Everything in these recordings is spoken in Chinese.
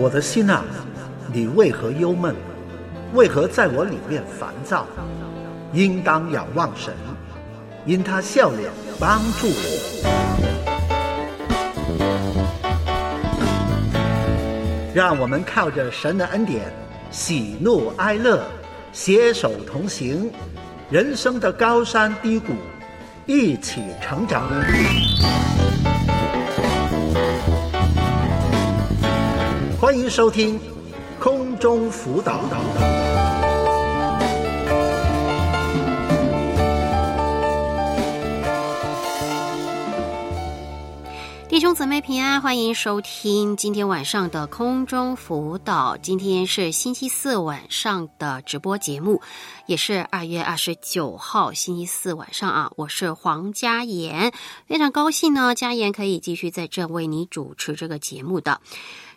我的心啊，你为何忧闷？为何在我里面烦躁？应当仰望神，因他笑脸帮助我。让我们靠着神的恩典，喜怒哀乐，携手同行，人生的高山低谷，一起成长。收听空中辅导。弟兄姊妹平安，欢迎收听今天晚上的空中辅导。今天是星期四晚上的直播节目，也是二月二十九号星期四晚上啊。我是黄佳妍，非常高兴呢，佳妍可以继续在这为你主持这个节目的。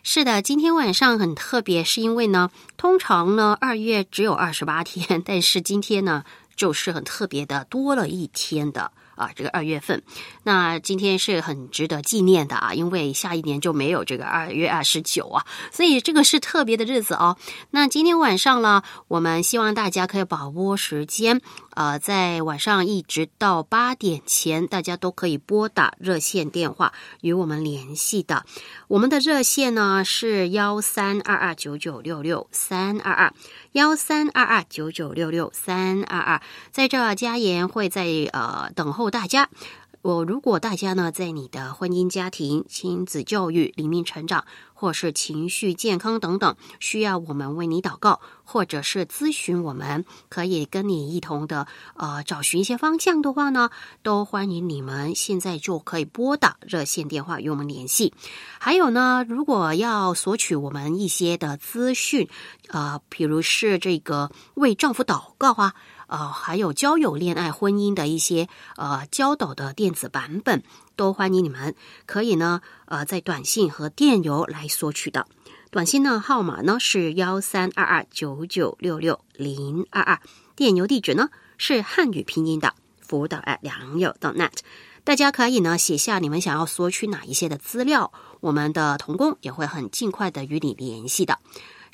是的，今天晚上很特别，是因为呢，通常呢二月只有二十八天，但是今天呢就是很特别的多了一天的。啊，这个二月份，那今天是很值得纪念的啊，因为下一年就没有这个二月二十九啊，所以这个是特别的日子哦。那今天晚上呢，我们希望大家可以把握时间，呃，在晚上一直到八点前，大家都可以拨打热线电话与我们联系的。我们的热线呢是幺三二二九九六六三二二。幺三二二九九六六三二二，在这嘉言会在呃等候大家。我如果大家呢在你的婚姻家庭、亲子教育里面成长。或是情绪健康等等，需要我们为你祷告，或者是咨询，我们可以跟你一同的呃找寻一些方向的话呢，都欢迎你们现在就可以拨打热线电话与我们联系。还有呢，如果要索取我们一些的资讯，呃，比如是这个为丈夫祷告啊。呃，还有交友、恋爱、婚姻的一些呃教导的电子版本，都欢迎你们可以呢呃在短信和电邮来索取的。短信呢号码呢是幺三二二九九六六零二二，电邮地址呢是汉语拼音的辅导良友 .net。大家可以呢写下你们想要索取哪一些的资料，我们的童工也会很尽快的与你联系的。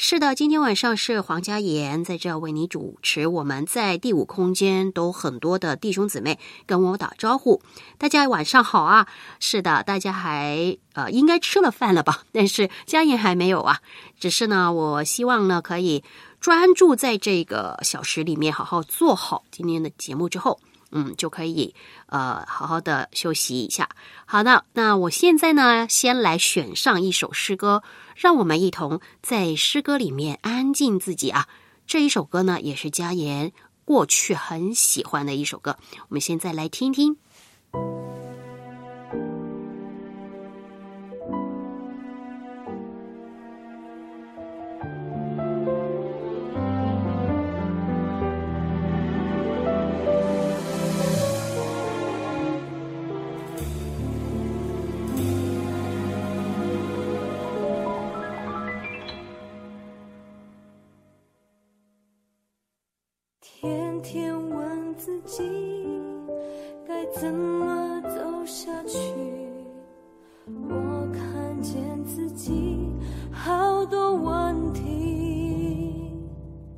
是的，今天晚上是黄家妍在这为你主持。我们在第五空间都很多的弟兄姊妹跟我打招呼，大家晚上好啊！是的，大家还呃应该吃了饭了吧？但是家妍还没有啊。只是呢，我希望呢可以专注在这个小时里面，好好做好今天的节目之后。嗯，就可以呃好好的休息一下。好的，那我现在呢，先来选上一首诗歌，让我们一同在诗歌里面安静自己啊。这一首歌呢，也是佳言过去很喜欢的一首歌，我们现在来听听。自己该怎么走下去？我看见自己好多问题，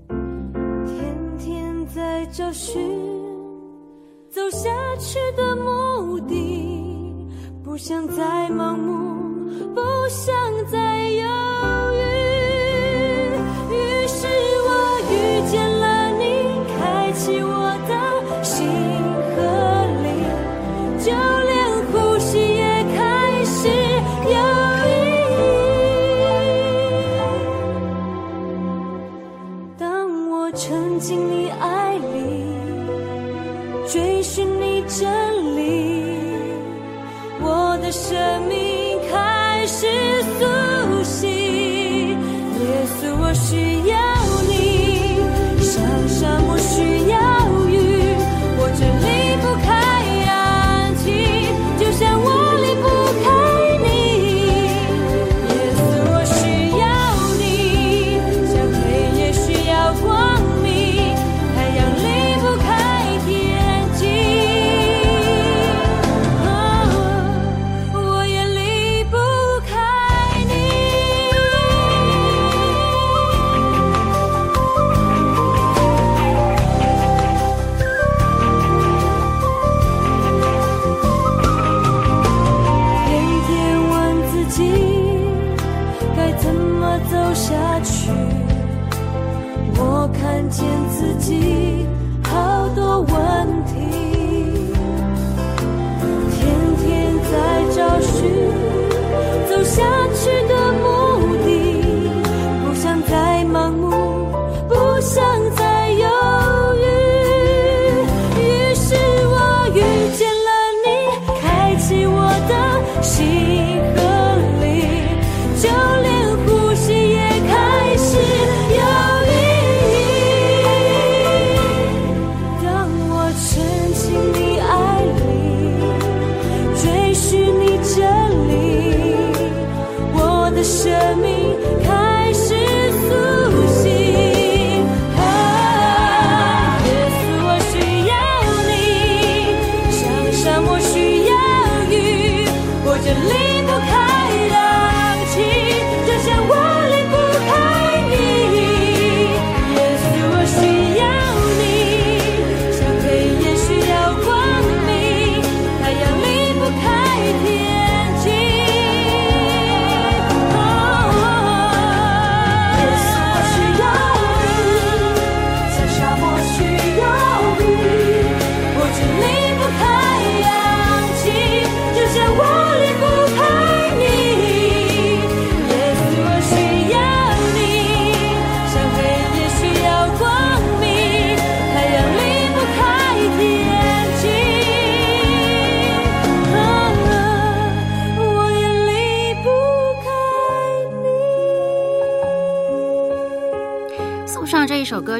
天天在找寻走下去的目的，不想再盲目，不想再犹豫。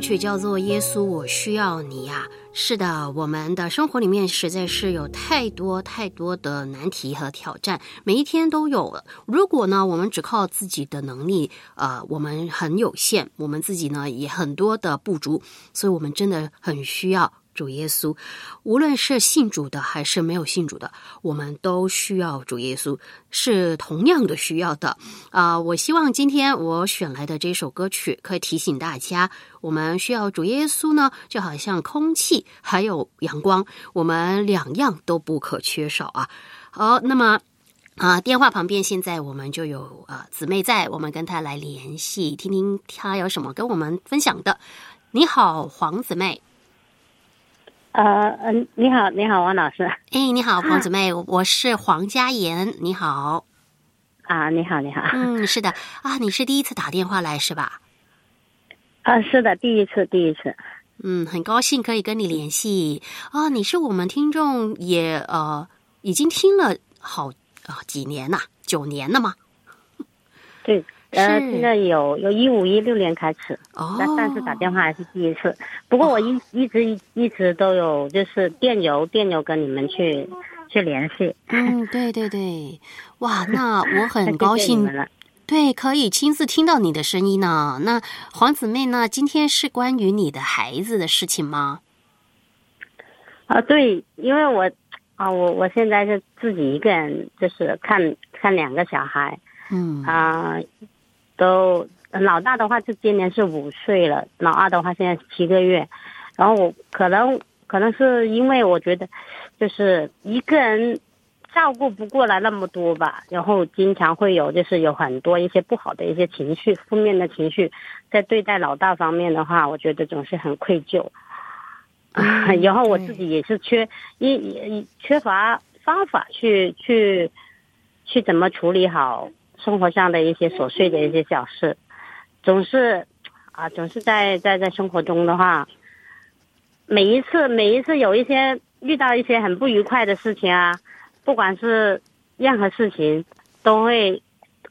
曲叫做《耶稣，我需要你》呀。是的，我们的生活里面实在是有太多太多的难题和挑战，每一天都有。如果呢，我们只靠自己的能力，呃，我们很有限，我们自己呢也很多的不足，所以我们真的很需要。主耶稣，无论是信主的还是没有信主的，我们都需要主耶稣，是同样的需要的。啊、我希望今天我选来的这首歌曲可以提醒大家，我们需要主耶稣呢，就好像空气还有阳光，我们两样都不可缺少啊。好，那么。啊，电话旁边现在我们就有呃姊妹在，我们跟她来联系，听听她有什么跟我们分享的。你好，黄姊妹。呃嗯，你好，你好，王老师哎，你好，黄姊妹，我是黄佳妍。你好，啊，你好，你好，嗯，是的啊，你是第一次打电话来是吧？啊，是的，第一次，第一次，嗯，很高兴可以跟你联系啊。你是我们听众也，呃已经听了好啊几年呐、九年了吗？对，呃，是现在有有一五一六年开始，哦，但但是打电话还是第一次。不过我一一直一一直都有就是电邮电邮跟你们去去联系，嗯，对对对，哇，那我很高兴。对，可以亲自听到你的声音呢。那黄姊妹呢？今天是关于你的孩子的事情吗？啊，对，因为我啊，我我现在是自己一个人，就是看看两个小孩嗯啊、都老大的话就今年是五岁了，老二的话现在是七个月，然后我可能可能是因为我觉得就是一个人照顾不过来那么多吧，然后经常会有就是有很多一些不好的一些情绪，负面的情绪，在对待老大方面的话，我觉得总是很愧疚。啊，嗯 然后我自己也是缺一一缺乏方法去去去怎么处理好生活上的一些琐碎的一些小事，总是啊，总是在在在生活中的话，每一次每一次有一些遇到一些很不愉快的事情啊，不管是任何事情，都会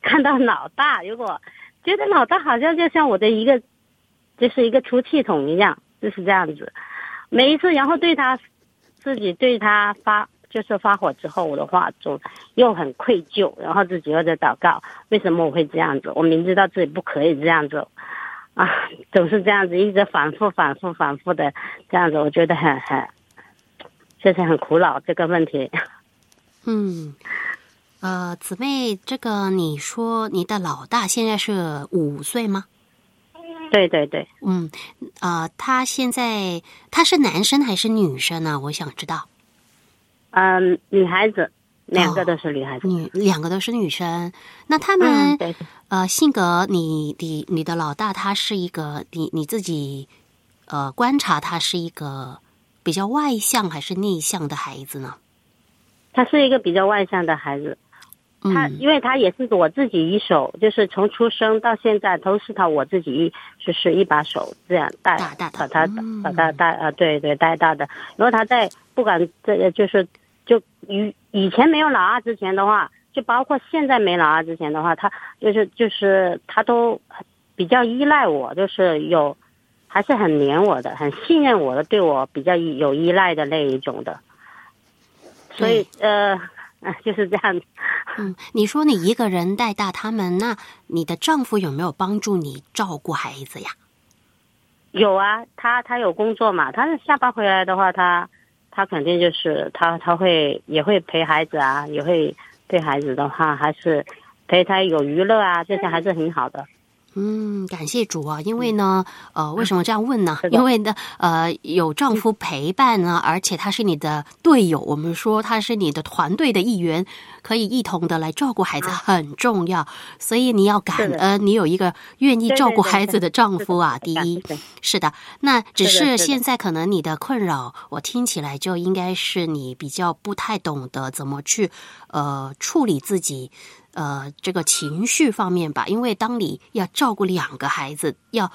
看到老大。如果觉得老大好像就像我的一个，就是一个出气筒一样，就是这样子。每一次，然后对他自己对他发就是发火之后我的话，总又很愧疚，然后自己又在祷告，为什么我会这样子？我明知道自己不可以这样子，啊，总是这样子，一直反复、反复、反复的这样子，我觉得很很，就是很苦恼这个问题。嗯，呃，姊妹，这个你说你的老大现在是五岁吗？对对对，嗯，呃，他现在他是男生还是女生呢？我想知道。嗯，女孩子，两个都是女孩子。女两个都是女生，那他们、嗯，呃性格你，你你的老大他是一个你你自己呃观察他是一个比较外向还是内向的孩子呢？他是一个比较外向的孩子。他嗯因为他也是我自己一手，就是从出生到现在都是他我自己一就是一把手这样带大大的把他嗯把他带啊对对带大的。然后他在不管这就是就以以前没有老二之前的话，就包括现在没老二之前的话，他就是就是他都比较依赖我，就是有还是很黏我的，很信任我的，对我比较有依赖的那一种的。所以呃。啊，就是这样。嗯，你说你一个人带大他们，那你的丈夫有没有帮助你照顾孩子呀？有啊，他他有工作嘛，他下班回来的话，他他肯定就是他他会也会陪孩子啊，也会对孩子的话还是陪他有娱乐啊，这些还是很好的。嗯，感谢主啊！因为呢，呃，为什么这样问呢？因为呢，呃，有丈夫陪伴呢，而且他是你的队友，我们说他是你的团队的一员，可以一同的来照顾孩子，很重要。所以你要感恩，你有一个愿意照顾孩子的丈夫啊。第一，是的，那只是现在可能你的困扰，我听起来就应该是你比较不太懂得怎么去呃处理自己呃这个情绪方面吧，因为当你要照顾两个孩子，要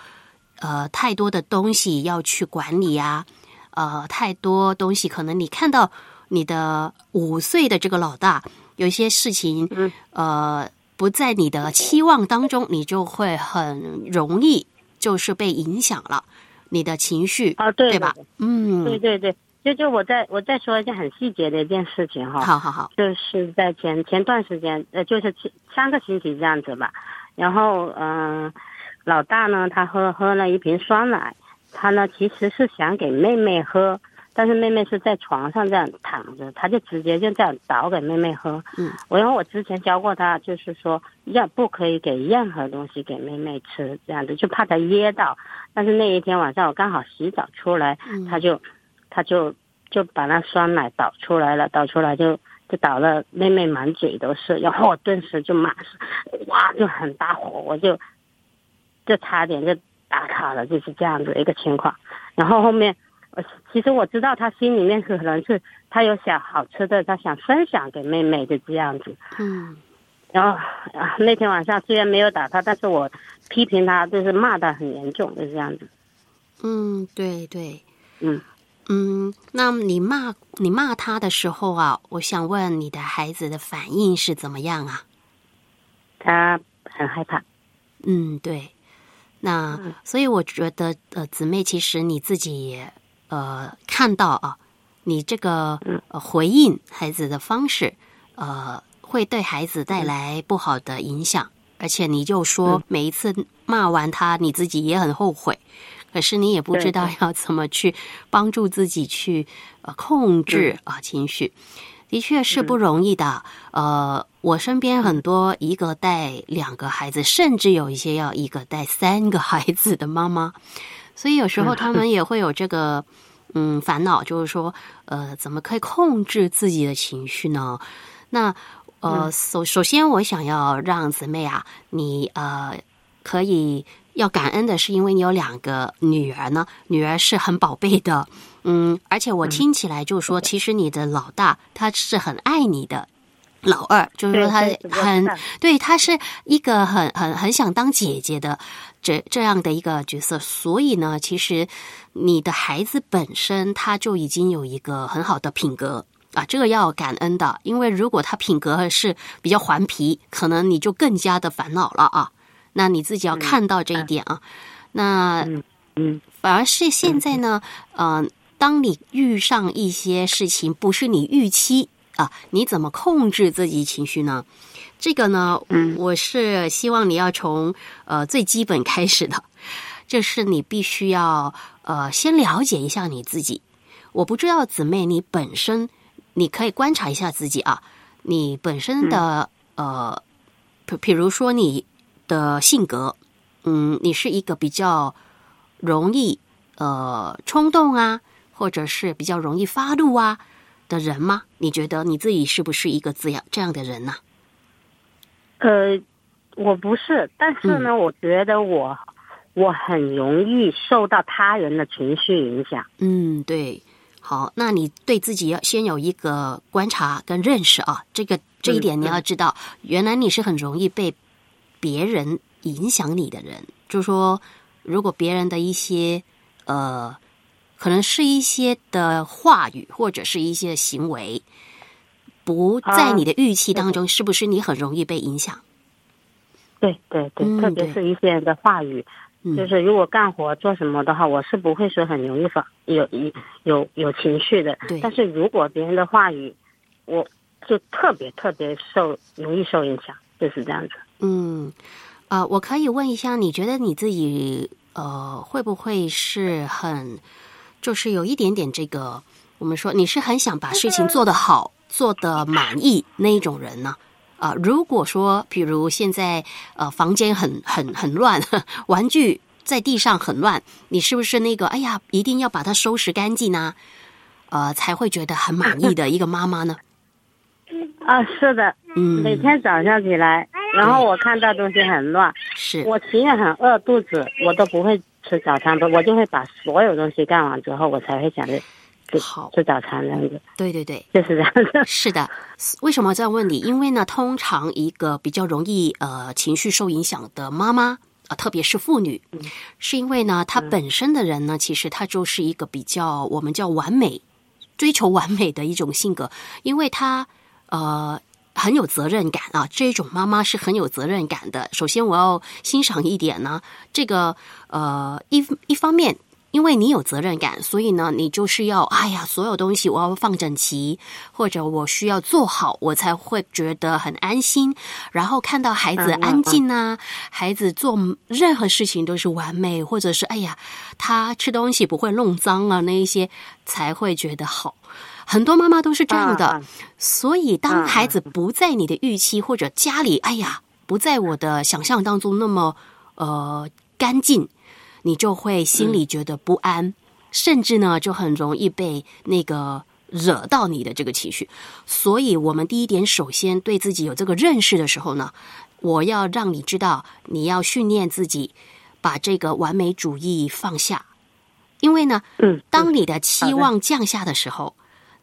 呃太多的东西要去管理呀、呃太多东西，可能你看到你的五岁的这个老大有一些事情，嗯。呃不在你的期望当中，你就会很容易就是被影响了你的情绪，啊，对对吧？嗯，对对对，就就我再我再说一件很细节的一件事情哈。好好好，就是在前前段时间，呃，就是前三个星期这样子吧。然后，嗯、老大呢，他喝喝了一瓶酸奶，他呢其实是想给妹妹喝，但是妹妹是在床上这样躺着，他就直接就这样倒给妹妹喝。嗯，我因为我之前教过他，就是说要不可以给任何东西给妹妹吃，这样子就怕她噎到。但是那一天晚上我刚好洗澡出来，嗯他就他就就把那酸奶倒出来了，倒出来就就倒了妹妹满嘴都是，然后我顿时就马上哇就很大火，我就就差点就打他了，就是这样子一个情况。然后后面我其实我知道他心里面可能是他有想好吃的，他想分享给妹妹就这样子。嗯然后、啊、那天晚上虽然没有打他，但是我批评他，就是骂他很严重就这样子。嗯，对对，嗯。嗯，那你骂你骂他的时候啊，我想问你的孩子的反应是怎么样啊？他很害怕。嗯，对。那、嗯所以我觉得，呃，姊妹，其实你自己也呃看到啊，你这个回应孩子的方式，呃，会对孩子带来不好的影响，而且你就说嗯每一次骂完他，你自己也很后悔，可是你也不知道要怎么去帮助自己去呃控制啊、情绪。的确是不容易的。呃，我身边很多一个带两个孩子，甚至有一些要一个带三个孩子的妈妈，所以有时候他们也会有这个嗯烦恼，就是说，呃，怎么可以控制自己的情绪呢？那呃，首首先我想要让姊妹啊，你呃可以要感恩的是，因为你有两个女儿呢，女儿是很宝贝的，嗯，而且我听起来就是说，其实你的老大他是很爱你的。老二就是说他很对，他是一个很很很想当姐姐的这这样的一个角色，所以呢，其实你的孩子本身他就已经有一个很好的品格啊，这个要感恩的，因为如果他品格是比较顽皮，可能你就更加的烦恼了啊。那你自己要看到这一点啊。那嗯嗯。反而是现在呢，呃，当你遇上一些事情不是你预期啊，你怎么控制自己情绪呢？这个呢，嗯。我是希望你要从呃最基本开始的，就是你必须要呃先了解一下你自己。我不知道姊妹你本身，你可以观察一下自己啊，你本身的、呃，比比如说你的性格，嗯，你是一个比较容易呃冲动啊，或者是比较容易发怒啊的的人吗？你觉得你自己是不是一个这样这样的人呢、呃，我不是，但是呢，我觉得我我很容易受到他人的情绪影响。嗯，对。好，那你对自己要先有一个观察跟认识啊，这个这一点你要知道，原来你是很容易被别人影响你的人。就是说，如果别人的一些呃，可能是一些的话语或者是一些行为，不在你的预期当中，是不是你很容易被影响？对对对，嗯特别是一些人的话语，嗯就是如果干活做什么的话，我是不会说很容易发有有有有情绪的。对但是如果别人的话语，我就特别特别受容易受影响，就是这样子。嗯，呃，我可以问一下，你觉得你自己呃会不会是很，就是有一点点这个，我们说你是很想把事情做得好、做得满意那一种人呢？啊、如果说，比如现在呃房间很很很乱，玩具在地上很乱，你是不是那个哎呀，一定要把它收拾干净呢？呃，才会觉得很满意的一个妈妈呢？啊，是的，嗯，每天早上起来，然后我看到东西很乱，是我情愿很饿肚子，我都不会吃早餐的，我就会把所有东西干完之后，我才会想着吃好，吃早餐这样子，对对对，就是这样子。是的，为什么这样问你？因为呢，通常一个比较容易呃情绪受影响的妈妈啊、特别是妇女，是因为呢，她本身的人呢，其实她就是一个比较我们叫完美、追求完美的一种性格，因为她呃。很有责任感啊，这种妈妈是很有责任感的。首先，我要欣赏一点呢，这个呃，一一方面，因为你有责任感，所以呢，你就是要哎呀，所有东西我要放整齐，或者我需要做好，我才会觉得很安心。然后看到孩子安静啊，孩子做任何事情都是完美，或者是哎呀，他吃东西不会弄脏啊，那一些才会觉得好。很多妈妈都是这样的，所以当嗯孩子不在你的预期或者家里，哎呀，不在我的想象当中那么呃干净，你就会心里觉得不安，甚至呢就很容易被那个惹到你的这个情绪。所以，我们第一点，首先对自己有这个认识的时候呢，我要让你知道，你要训练自己把这个完美主义放下，因为呢，嗯，当你的期望降下的时候，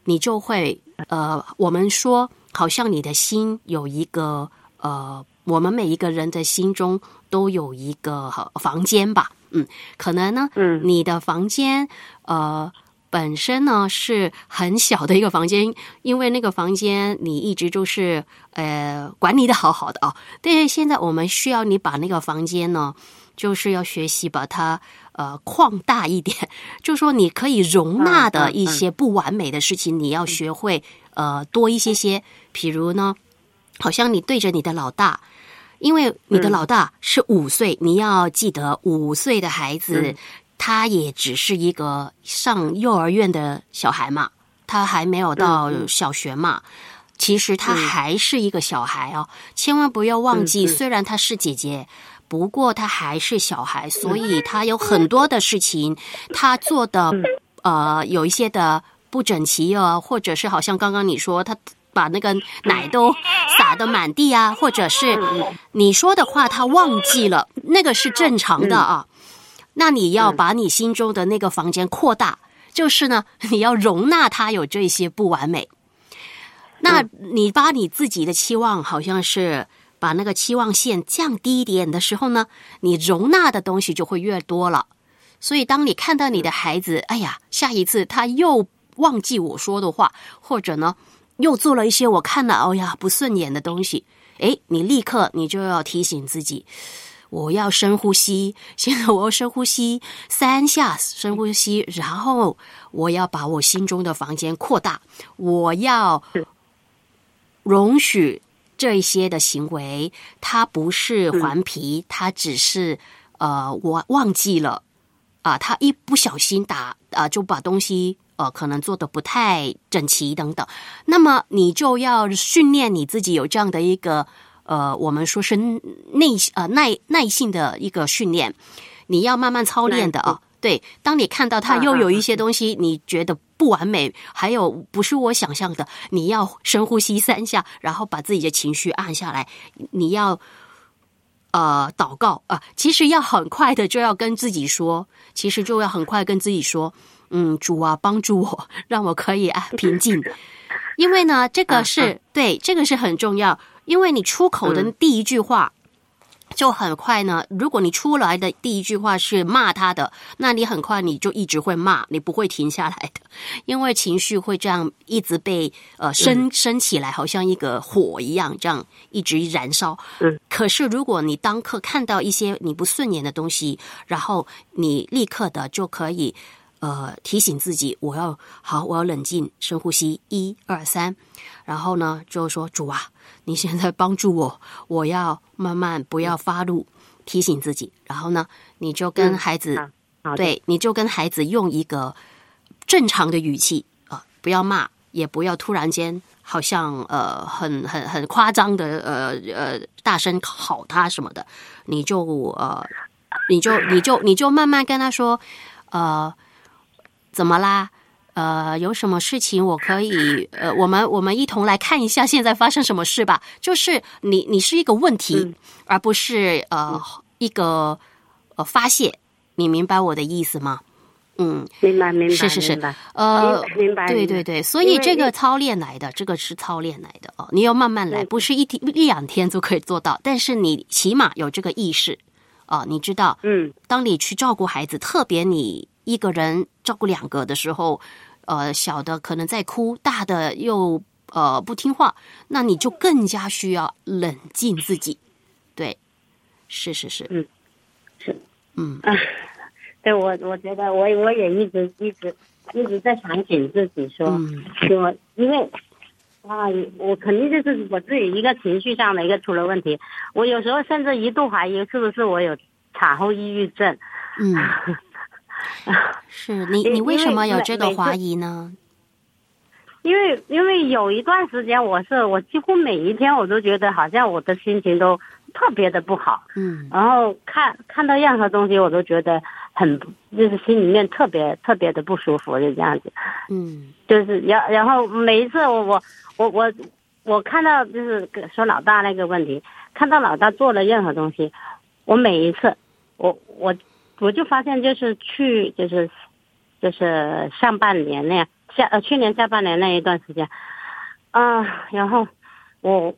你就会呃，我们说好像你的心有一个呃，我们每一个人的心中都有一个呃房间吧，嗯，可能呢，嗯你的房间呃。本身呢是很小的一个房间，因为那个房间你一直就是呃管理的好好的啊。但是现在我们需要你把那个房间呢，就是要学习把它呃扩大一点，就说你可以容纳的一些不完美的事情，你要学会呃多一些些。比如呢，好像你对着你的老大。因为你的老大是五岁，你要记得五岁的孩子，他也只是一个上幼儿园的小孩嘛，他还没有到小学嘛。其实他还是一个小孩哦，千万不要忘记，虽然他是姐姐，不过他还是小孩，所以他有很多的事情，他做的呃有一些的不整齐啊，或者是好像刚刚你说他把那个奶都撒的满地啊，或者是你说的话他忘记了，那个是正常的啊。那你要把你心中的那个房间扩大，就是呢，你要容纳他有这些不完美。那你把你自己的期望好像是把那个期望线降低一点的时候呢，你容纳的东西就会越多了。所以，当你看到你的孩子，哎呀，下一次他又忘记我说的话，或者呢，又做了一些我看了哎呀不顺眼的东西，哎，你立刻你就要提醒自己，我要深呼吸，现在我要深呼吸三下，深呼吸，然后我要把我心中的房间扩大，我要容许这一些的行为，他不是顽皮，他只是呃，我忘记了。啊，他一不小心打啊，就把东西呃可能做的不太整齐等等，那么你就要训练你自己有这样的一个呃，我们说是内呃耐耐性的一个训练，你要慢慢操练的啊。对，当你看到他又有一些东西，你觉得不完美，还有不是我想象的，你要深呼吸三下，然后把自己的情绪按下来，你要。呃，祷告。啊，其实要很快的就要跟自己说，其实就要很快跟自己说，嗯，主啊，帮助我，让我可以啊平静，因为呢，这个是对，这个是很重要，因为你出口的第一句话。就很快呢。如果你出来的第一句话是骂他的，那你很快你就一直会骂，你不会停下来的，因为情绪会这样一直被呃升升起来，好像一个火一样，这样一直燃烧。嗯。可是如果你当刻看到一些你不顺眼的东西，然后你立刻的就可以呃提醒自己，我要好，我要冷静，深呼吸，一二三，然后呢就说主啊。你现在帮助我，我要慢慢不要发怒，提醒自己。然后呢，你就跟孩子，对，你就跟孩子用一个正常的语气啊，不要骂，也不要突然间好像呃很很很夸张的呃呃大声吼他什么的。你就呃，你就你就你就慢慢跟他说，呃，怎么啦？呃，有什么事情我可以呃，我们我们一同来看一下现在发生什么事吧。就是你你是一个问题，而不是呃一个呃发泄。你明白我的意思吗？嗯，明白明白是是是呃明白对对对，所以这个操练来的，这个是操练来的哦。你要慢慢来，不是一天一两天就可以做到，但是你起码有这个意识哦，你知道嗯，当你去照顾孩子，特别你。一个人照顾两个的时候，呃，小的可能在哭，大的又呃不听话，那你就更加需要冷静自己。对，是是是，嗯，是，嗯。啊，对我我觉得我我也一直一直一直在反省自己，说说，因为啊，我肯定就是我自己一个情绪上的一个出了问题，我有时候甚至一度怀疑是不是我有产后抑郁症，嗯。是你，你为什么有这个怀疑呢？因为因为有一段时间，我是我几乎每一天我都觉得好像我的心情都特别的不好，嗯，然后看看到任何东西，我都觉得很就是心里面特别特别的不舒服，就这样子，嗯，就是然然后每一次我我我我我看到就是说老大那个问题，看到老大做了任何东西，我每一次我我。我就发现，就是去，就是，就是上半年那样，下呃去年下半年那一段时间，啊，然后我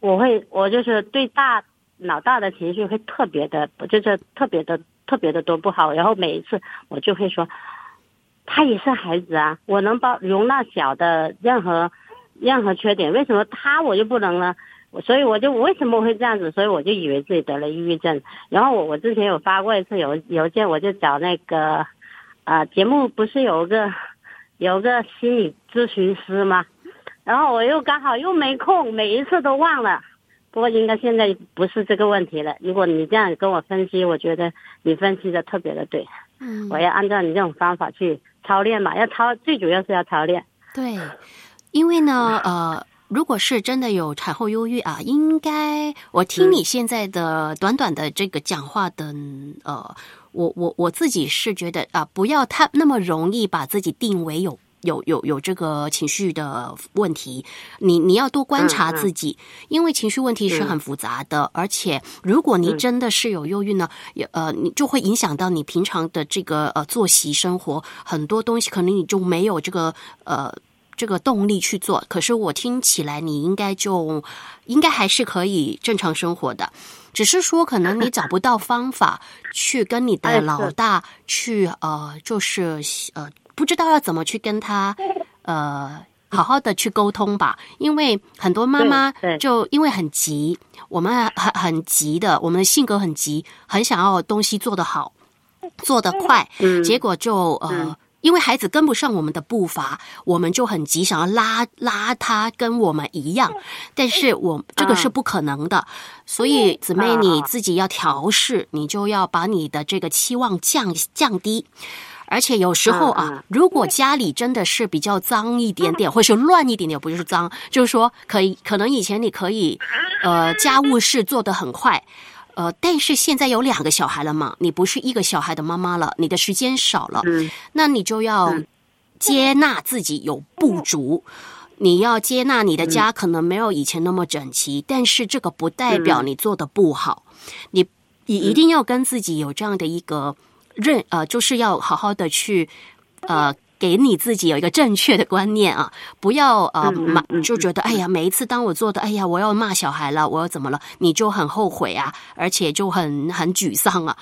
我会我就是对大老大的情绪会特别的，就是特别的特别的多不好。然后每一次我就会说，他也是孩子啊，我能包容纳小的任何任何缺点，为什么他我就不能呢？所以我就为什么会这样子？所以我就以为自己得了抑郁症。然后我我之前有发过一次邮邮件，我就找那个啊节目不是有个有个心理咨询师吗？然后我又刚好又没空，每一次都忘了。不过应该现在不是这个问题了。如果你这样跟我分析，我觉得你分析的特别的对。嗯，我要按照你这种方法去操练嘛，要操最主要是要操练。对，因为呢，呃。如果是真的有产后忧郁啊，应该我听你现在的短短的这个讲话的，呃，我我我自己是觉得啊，不要太那么容易把自己定为有有有有这个情绪的问题。你你要多观察自己，因为情绪问题是很复杂的，而且如果你真的是有忧郁呢，也呃，你就会影响到你平常的这个呃作息生活，很多东西可能你就没有这个呃。这个动力去做，可是我听起来你应该就应该还是可以正常生活的，只是说可能你找不到方法 去跟你的老大去呃，就是呃，不知道要怎么去跟他呃好好的去沟通吧，因为很多妈妈就因为很急，我们很很急的，我们的性格很急，很想要东西做得好，做得快，结果就呃。因为孩子跟不上我们的步伐，我们就很急，想要拉拉他跟我们一样，但是我这个是不可能的。所以姊妹你自己要调试，你就要把你的这个期望降降低。而且有时候啊，如果家里真的是比较脏一点点，或是乱一点点，不是脏，就是说可以，可能以前你可以，呃，家务事做得很快。呃，但是现在有两个小孩了嘛，你不是一个小孩的妈妈了，你的时间少了，那你就要接纳自己有不足。你要接纳你的家可能没有以前那么整齐，但是这个不代表你做的不好。你你一定要跟自己有这样的一个认呃，就是要好好的去呃，给你自己有一个正确的观念啊，不要呃骂就觉得哎呀，每一次当我做的哎呀，我要骂小孩了，我要怎么了，你就很后悔啊，而且就很很沮丧啊。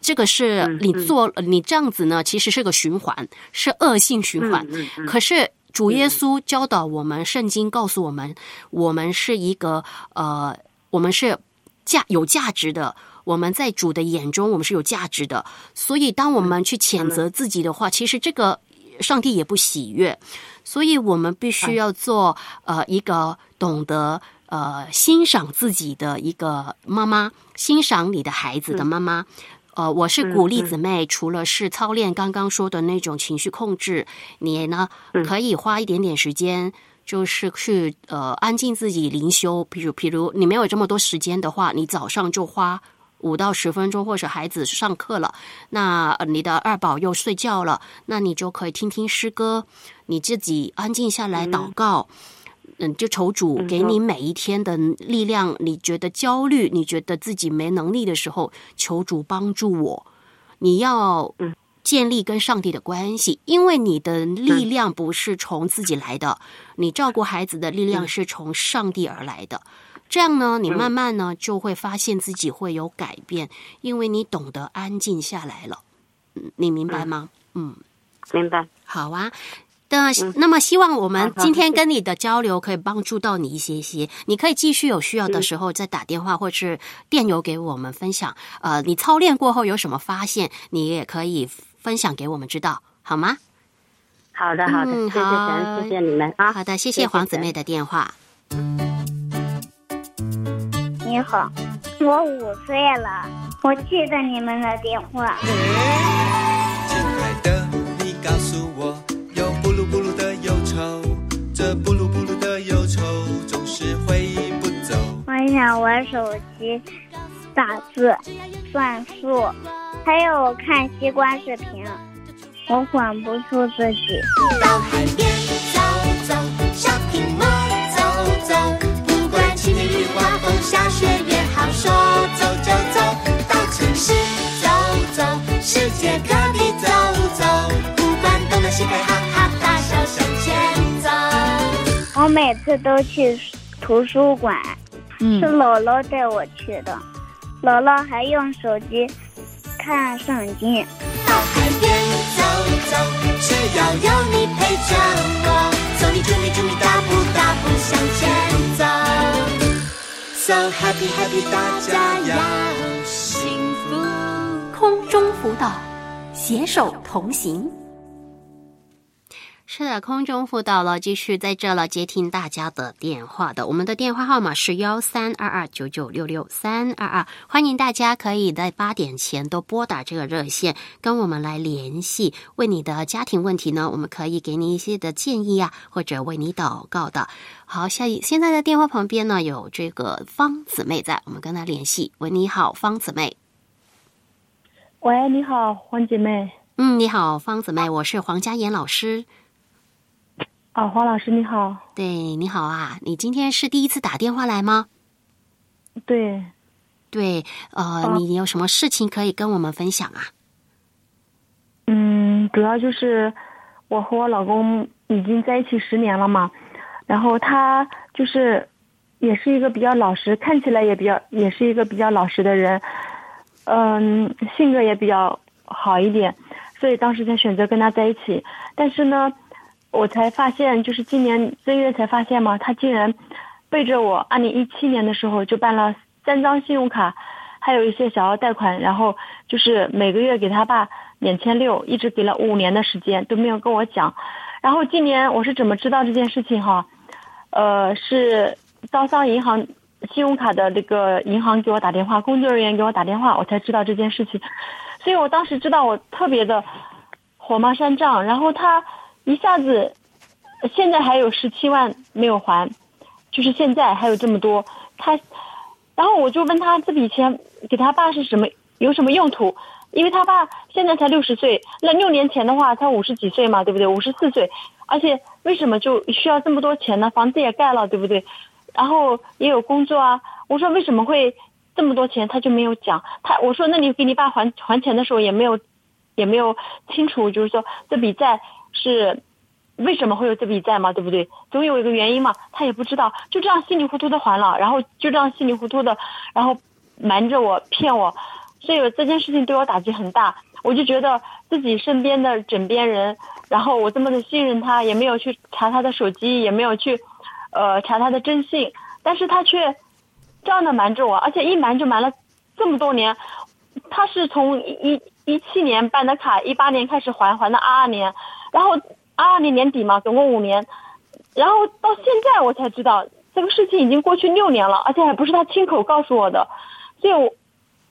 这个是你做你这样子呢，其实是个循环，是恶性循环。可是。主耶稣教导我们，圣经告诉我们，我们是一个呃，我们是价有价值的。我们在主的眼中，我们是有价值的。所以，当我们去谴责自己的话，其实这个上帝也不喜悦。所以我们必须要做呃一个懂得呃欣赏自己的一个妈妈，欣赏你的孩子的妈妈。呃，我是鼓励姊妹，除了是操练刚刚说的那种情绪控制，你呢可以花一点点时间，就是去呃安静自己灵修。比如，比如你没有这么多时间的话，你早上就花五到十分钟，或者孩子上课了，那你的二宝又睡觉了，那你就可以听听诗歌，你自己安静下来祷告。嗯，就求主给你每一天的力量。你觉得焦虑，你觉得自己没能力的时候，求主帮助我。你要建立跟上帝的关系，因为你的力量不是从自己来的，你照顾孩子的力量是从上帝而来的。这样呢，你慢慢呢就会发现自己会有改变，因为你懂得安静下来了。嗯，你明白吗？嗯，明白。好啊。那那么希望我们今天跟你的交流可以帮助到你一些些，你可以继续有需要的时候再打电话或是电邮给我们分享。呃，你操练过后有什么发现，你也可以分享给我们知道，好吗？好的，好的，谢谢，谢谢你们啊。好的，谢谢黄姊妹的电话。你好，我五岁了，我记得你们的电话。亲爱的，你告诉我。这布鲁布鲁的忧愁总是挥不走。我想玩手机、打字、算数，还有看西瓜视频。我管不住自己。到海边下雪也好，说走就走。到城市走走，世界各地走走，不管东南西北，哈哈大笑向前走。我每次都去图书馆，是姥姥带我去的。姥姥还用手机看圣经。到海边走走，只要有你陪着我，走你祝你祝你大步大步向前走。So happy happy，大家要幸福。空中辅导，携手同行。是的，空中辅导了，继续在这了，接听大家的电话的。我们的电话号码是幺三二二九九六六三二二，欢迎大家可以在八点前都拨打这个热线，跟我们来联系。为你的家庭问题呢，我们可以给你一些的建议啊，或者为你祷告的。好，下一现在的电话旁边呢有这个方姊妹在，我们跟她联系。喂，你好，方姊妹。喂，你好，黄姐妹。嗯，你好，方姊妹，我是黄佳妍老师。啊，黄老师你好，对，你好啊，你今天是第一次打电话来吗？对，对，呃，你有什么事情可以跟我们分享啊？嗯，主要就是我和我老公已经在一起十年了嘛，然后他就是也是一个比较老实，看起来也比较也是一个比较老实的人，嗯，性格也比较好一点，所以当时才选择跟他在一起，但是呢。我才发现，就是今年正月才发现嘛，他竟然背着我，二零一七年的时候就办了三张信用卡，还有一些小额贷款，然后就是每个月给他爸两千六，一直给了五年的时间都没有跟我讲。然后今年我是怎么知道这件事情哈？呃，是招商银行信用卡的那个银行给我打电话，工作人员给我打电话，我才知道这件事情。所以我当时知道我特别的火冒三丈，然后他。一下子，现在还有十七万没有还，就是现在还有这么多。他，然后我就问他这笔钱给他爸是什么有什么用途？因为他爸现在才六十岁，那六年前的话才五十几岁嘛，对不对？五十四岁，而且为什么就需要这么多钱呢？房子也盖了，对不对？然后也有工作啊。我说为什么会这么多钱？他就没有讲。他我说那你给你爸还还钱的时候也没有，也没有清楚，就是说这笔债是为什么会有这笔债嘛，对不对？总有一个原因嘛。他也不知道，就这样稀里糊涂的还了，然后就这样稀里糊涂的，然后瞒着我骗我。所以这件事情对我打击很大，我就觉得自己身边的枕边人，然后我这么的信任他，也没有去查他的手机，也没有去，呃，查他的征信，但是他却这样的瞒着我，而且一瞒就瞒了这么多年。他是从一一七年办的卡，一八年开始还，还到二二年，然后二二年年底嘛，总共五年，然后到现在我才知道这个事情已经过去六年了，而且还不是他亲口告诉我的，所以我。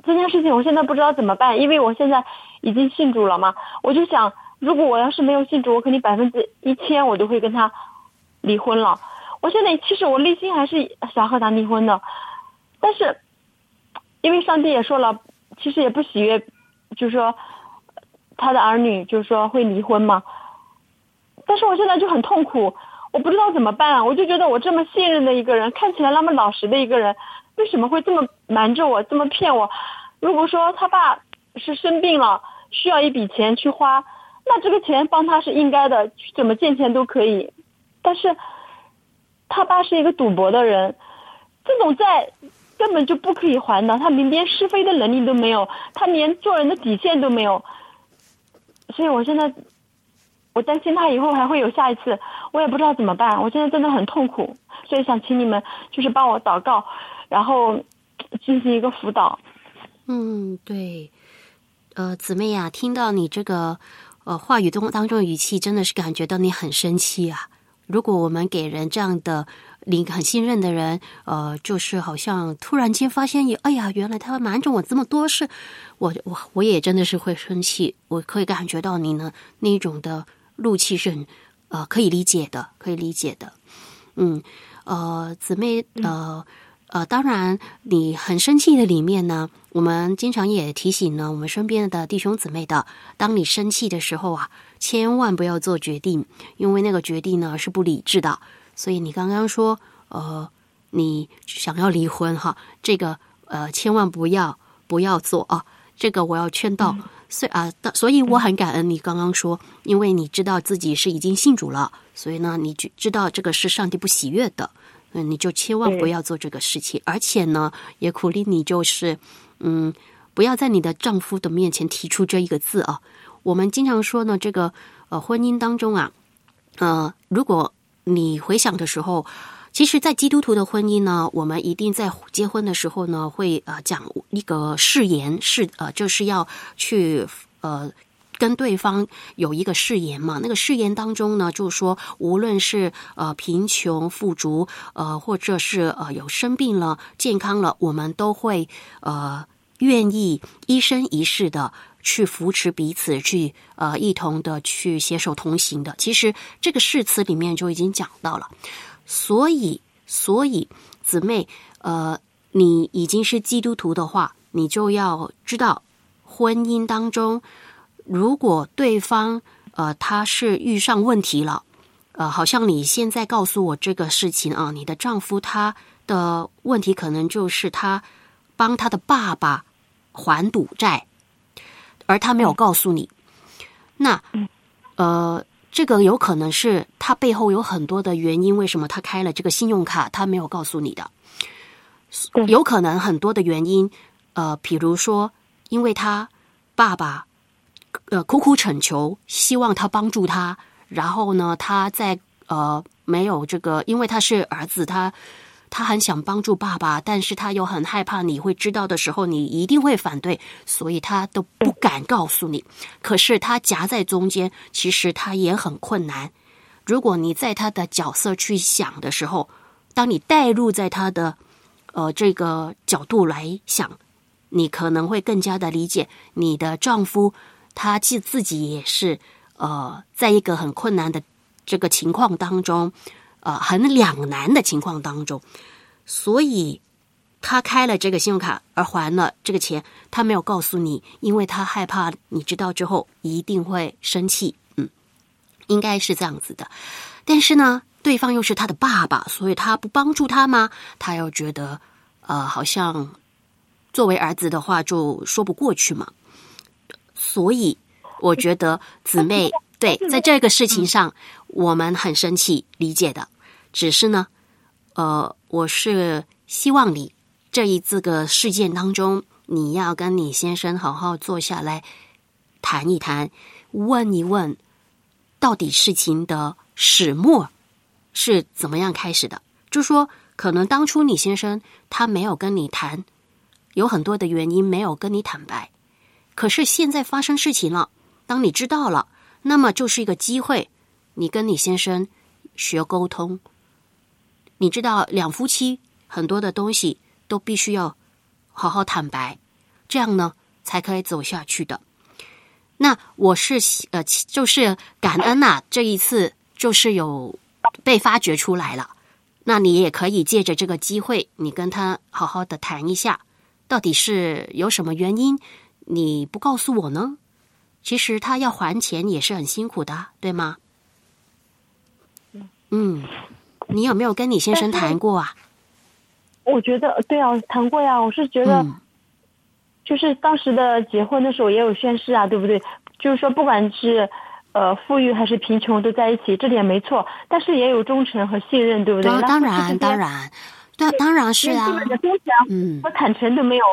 这件事情我现在不知道怎么办，因为我现在已经信主了嘛，我就想，如果我要是没有信主，我肯定百分之一千我都会跟他离婚了。我现在其实我内心还是想和他离婚的，但是因为上帝也说了，其实也不喜悦，就是说他的儿女就是说会离婚嘛。但是我现在就很痛苦，我不知道怎么办啊，我就觉得我这么信任的一个人，看起来那么老实的一个人。为什么会这么瞒着我，这么骗我？如果说他爸是生病了，需要一笔钱去花，那这个钱帮他是应该的，怎么借钱都可以。但是，他爸是一个赌博的人，这种债根本就不可以还的。他明辨是非的能力都没有，他连做人的底线都没有。所以我现在，我担心他以后还会有下一次，我也不知道怎么办。我现在真的很痛苦，所以想请你们就是帮我祷告。然后进行一个辅导。嗯，对，呃，姊妹呀，听到你这个呃话语中当中的语气，真的是感觉到你很生气啊。如果我们给人这样的你很信任的人，呃，就是好像突然间发现，哎呀，原来他瞒着我这么多事，我我我也真的是会生气。我可以感觉到你呢那种的怒气是很呃可以理解的，可以理解的。嗯，呃，姊妹呃。呃，当然，你很生气的里面呢，我们经常也提醒呢，我们身边的弟兄姊妹的，当你生气的时候啊，千万不要做决定，因为那个决定呢是不理智的。所以你刚刚说，呃，你想要离婚哈，这个呃，千万不要不要做啊，这个我要劝到。所以啊，所以我很感恩你刚刚说，因为你知道自己是已经信主了，所以呢，你就知道这个是上帝不喜悦的。嗯，你就千万不要做这个事情，而且呢，也鼓励你，就是，嗯，不要在你的丈夫的面前提出这一个字啊。我们经常说呢，这个呃，婚姻当中啊，呃，如果你回想的时候，其实，在基督徒的婚姻呢，我们一定在结婚的时候呢，会呃讲一个誓言，是呃，就是要去呃。跟对方有一个誓言嘛？那个誓言当中呢，就是说，无论是呃贫穷富足，呃，或者是呃有生病了、健康了，我们都会呃愿意一生一世的去扶持彼此，去呃一同的去携手同行的。其实这个誓词里面就已经讲到了。所以，所以姊妹，呃，你已经是基督徒的话，你就要知道婚姻当中。如果对方呃他是遇上问题了，呃，好像你现在告诉我这个事情啊，你的丈夫他的问题可能就是他帮他的爸爸还赌债，而他没有告诉你，那呃，这个有可能是他背后有很多的原因，为什么他开了这个信用卡，他没有告诉你的，有可能很多的原因，呃，比如说因为他爸爸。呃，苦苦恳求，希望他帮助他。然后呢，他在呃没有这个，因为他是儿子，他他很想帮助爸爸，但是他又很害怕你会知道的时候，你一定会反对，所以他都不敢告诉你。可是他夹在中间，其实他也很困难。如果你在他的角色去想的时候，当你带入在他的呃这个角度来想，你可能会更加的理解你的丈夫。他既自己也是，呃，在一个很困难的这个情况当中，呃，很两难的情况当中，所以他开了这个信用卡而还了这个钱，他没有告诉你，因为他害怕你知道之后一定会生气。嗯，应该是这样子的。但是呢，对方又是他的爸爸，所以他不帮助他吗？他又觉得呃，好像作为儿子的话就说不过去嘛。所以我觉得姊妹对在这个事情上，我们很生气，理解的。只是呢，呃，我是希望你这一这个事件当中，你要跟你先生好好坐下来谈一谈，问一问，到底事情的始末是怎么样开始的？就说可能当初你先生他没有跟你谈，有很多的原因没有跟你坦白，可是现在发生事情了，当你知道了，那么就是一个机会，你跟你先生学沟通。你知道，两夫妻很多的东西都必须要好好坦白，这样呢才可以走下去的。那我是呃，就是感恩呐，这一次就是有被发掘出来了。那你也可以借着这个机会，你跟他好好的谈一下，到底是有什么原因你不告诉我呢？其实他要还钱也是很辛苦的，对吗？嗯。你有没有跟你先生谈过啊？我觉得对啊，谈过呀。我是觉得，就是当时的结婚的时候也有宣誓啊，对不对？就是说，不管是呃富裕还是贫穷都在一起，这点没错。但是也有忠诚和信任，对不对？当然，当然，对，当然是啊。基本的忠诚和坦诚都没有，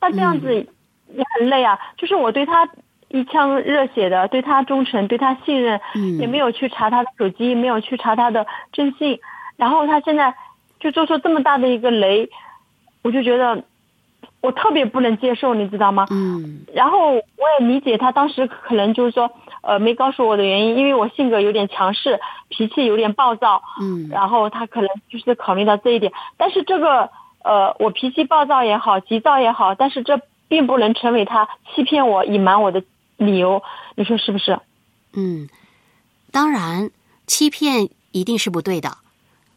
那这样子也很累啊。就是我对他一腔热血的，对他忠诚，对他信任，也没有去查他的手机，没有去查他的征信。然后他现在就做出这么大的一个雷，我就觉得我特别不能接受，你知道吗？嗯。然后我也理解他当时可能就是说，呃，没告诉我的原因，因为我性格有点强势，脾气有点暴躁。嗯。然后他可能就是考虑到这一点，但是这个呃，我脾气暴躁也好，急躁也好，但是这并不能成为他欺骗我、隐瞒我的理由，你说是不是？嗯，当然，欺骗一定是不对的。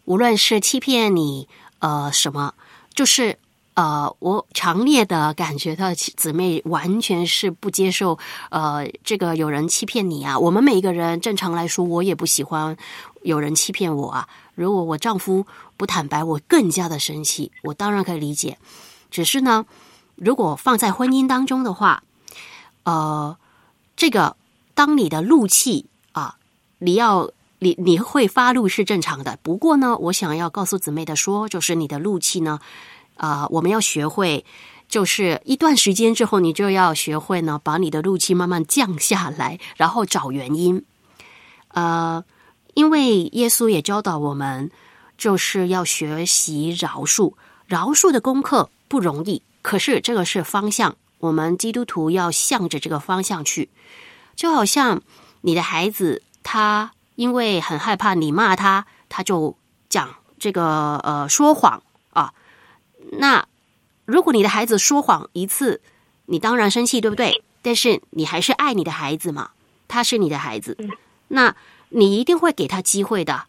无论是欺骗你，呃，什么，就是呃，我强烈的感觉到姊妹完全是不接受，呃，这个有人欺骗你啊。我们每一个人正常来说，我也不喜欢有人欺骗我啊。如果我丈夫不坦白，我更加的生气。我当然可以理解，只是呢，如果放在婚姻当中的话，呃，这个当你的怒气啊，你要。你你会发怒是正常的，不过呢，我想要告诉姊妹的说，就是你的怒气呢，啊，我们要学会，就是一段时间之后，你就要学会呢，把你的怒气慢慢降下来，然后找原因。呃，因为耶稣也教导我们，就是要学习饶恕，饶恕的功课不容易，可是这个是方向，我们基督徒要向着这个方向去，就好像你的孩子他。因为很害怕你骂他，他就讲这个呃说谎啊。那如果你的孩子说谎一次，你当然生气，对不对？但是你还是爱你的孩子嘛，他是你的孩子，那你一定会给他机会的，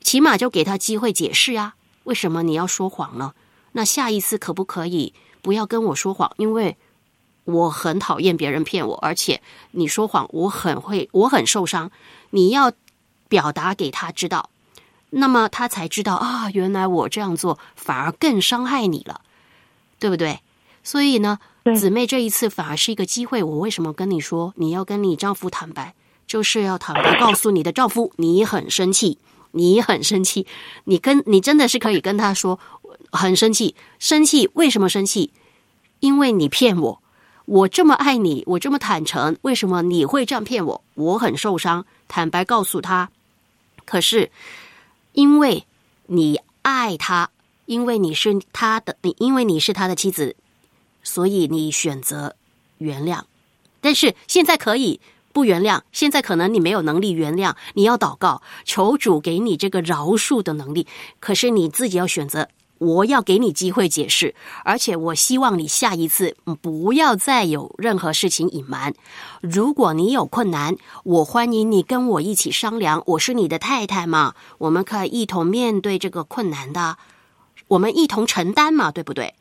起码就给他机会解释呀。为什么你要说谎呢？那下一次可不可以不要跟我说谎？因为我很讨厌别人骗我，而且你说谎，我很会，我很受伤。你要表达给他知道，那么他才知道啊，原来我这样做反而更伤害你了，对不对？所以呢，姊妹这一次反而是一个机会。我为什么跟你说你要跟你丈夫坦白，就是要坦白告诉你的丈夫，你很生气，你很生气，你跟你真的是可以跟他说很生气，生气为什么生气？因为你骗我，我这么爱你，我这么坦诚，为什么你会这样骗我？我很受伤。坦白告诉他，可是因为你爱他，因为你是他的，你因为你是他的妻子，所以你选择原谅。但是现在可以不原谅，现在可能你没有能力原谅，你要祷告，求主给你这个饶恕的能力。可是你自己要选择。我要给你机会解释，而且我希望你下一次不要再有任何事情隐瞒。如果你有困难，我欢迎你跟我一起商量。我是你的太太嘛，我们可以一同面对这个困难的。我们一同承担嘛，对不对？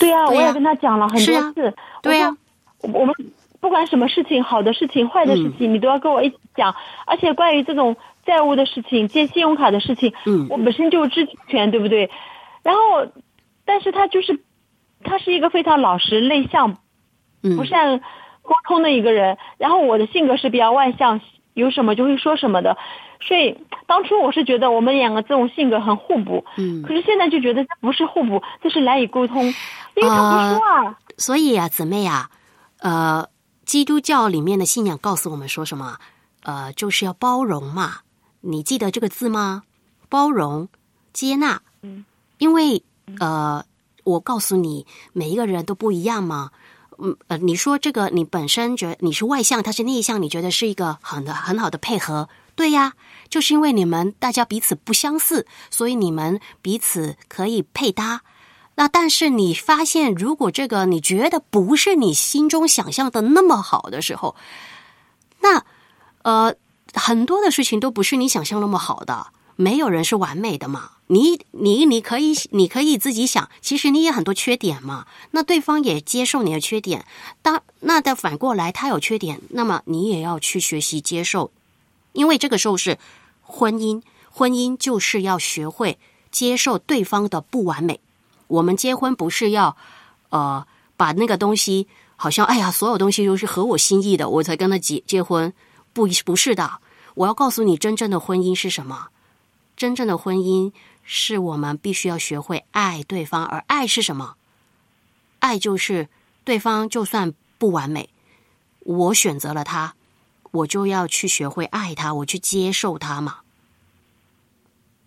对啊、我也跟他讲了很多次。对呀、我说我们不管什么事情，好的事情、坏的事嗯情，你都要跟我一起讲。而且关于这种债务的事情、借信用卡的事情，嗯我本身就有知情权，对不对？然后，但是他就是，他是一个非常老实、内向、嗯不善沟通的一个人。然后我的性格是比较外向，有什么就会说什么的。所以当初我是觉得我们两个这种性格很互补，嗯可是现在就觉得这不是互补，这是难以沟通，因为他不说啊。所以啊，姊妹啊，呃，基督教里面的信仰告诉我们说什么？呃，就是要包容嘛。你记得这个字吗？包容、接纳。嗯，因为呃，我告诉你，每一个人都不一样嘛。嗯呃，你说这个，你本身觉得你是外向，他是内向，你觉得是一个很的很好的配合，对呀，就是因为你们大家彼此不相似，所以你们彼此可以配搭。那但是你发现，如果这个你觉得不是你心中想象的那么好的时候，那呃很多的事情都不是你想象那么好的。没有人是完美的嘛，你你你可以你可以自己想，其实你也很多缺点嘛。那对方也接受你的缺点，当那的反过来他有缺点，那么你也要去学习接受，因为这个时候是婚姻，婚姻就是要学会接受对方的不完美。我们结婚不是要呃把那个东西好像哎呀所有东西都是合我心意的，我才跟他结结婚，不不是的。我要告诉你，真正的婚姻是什么？真正的婚姻是我们必须要学会爱对方，而爱是什么？爱就是对方就算不完美，我选择了他，我就要去学会爱他，我去接受他嘛。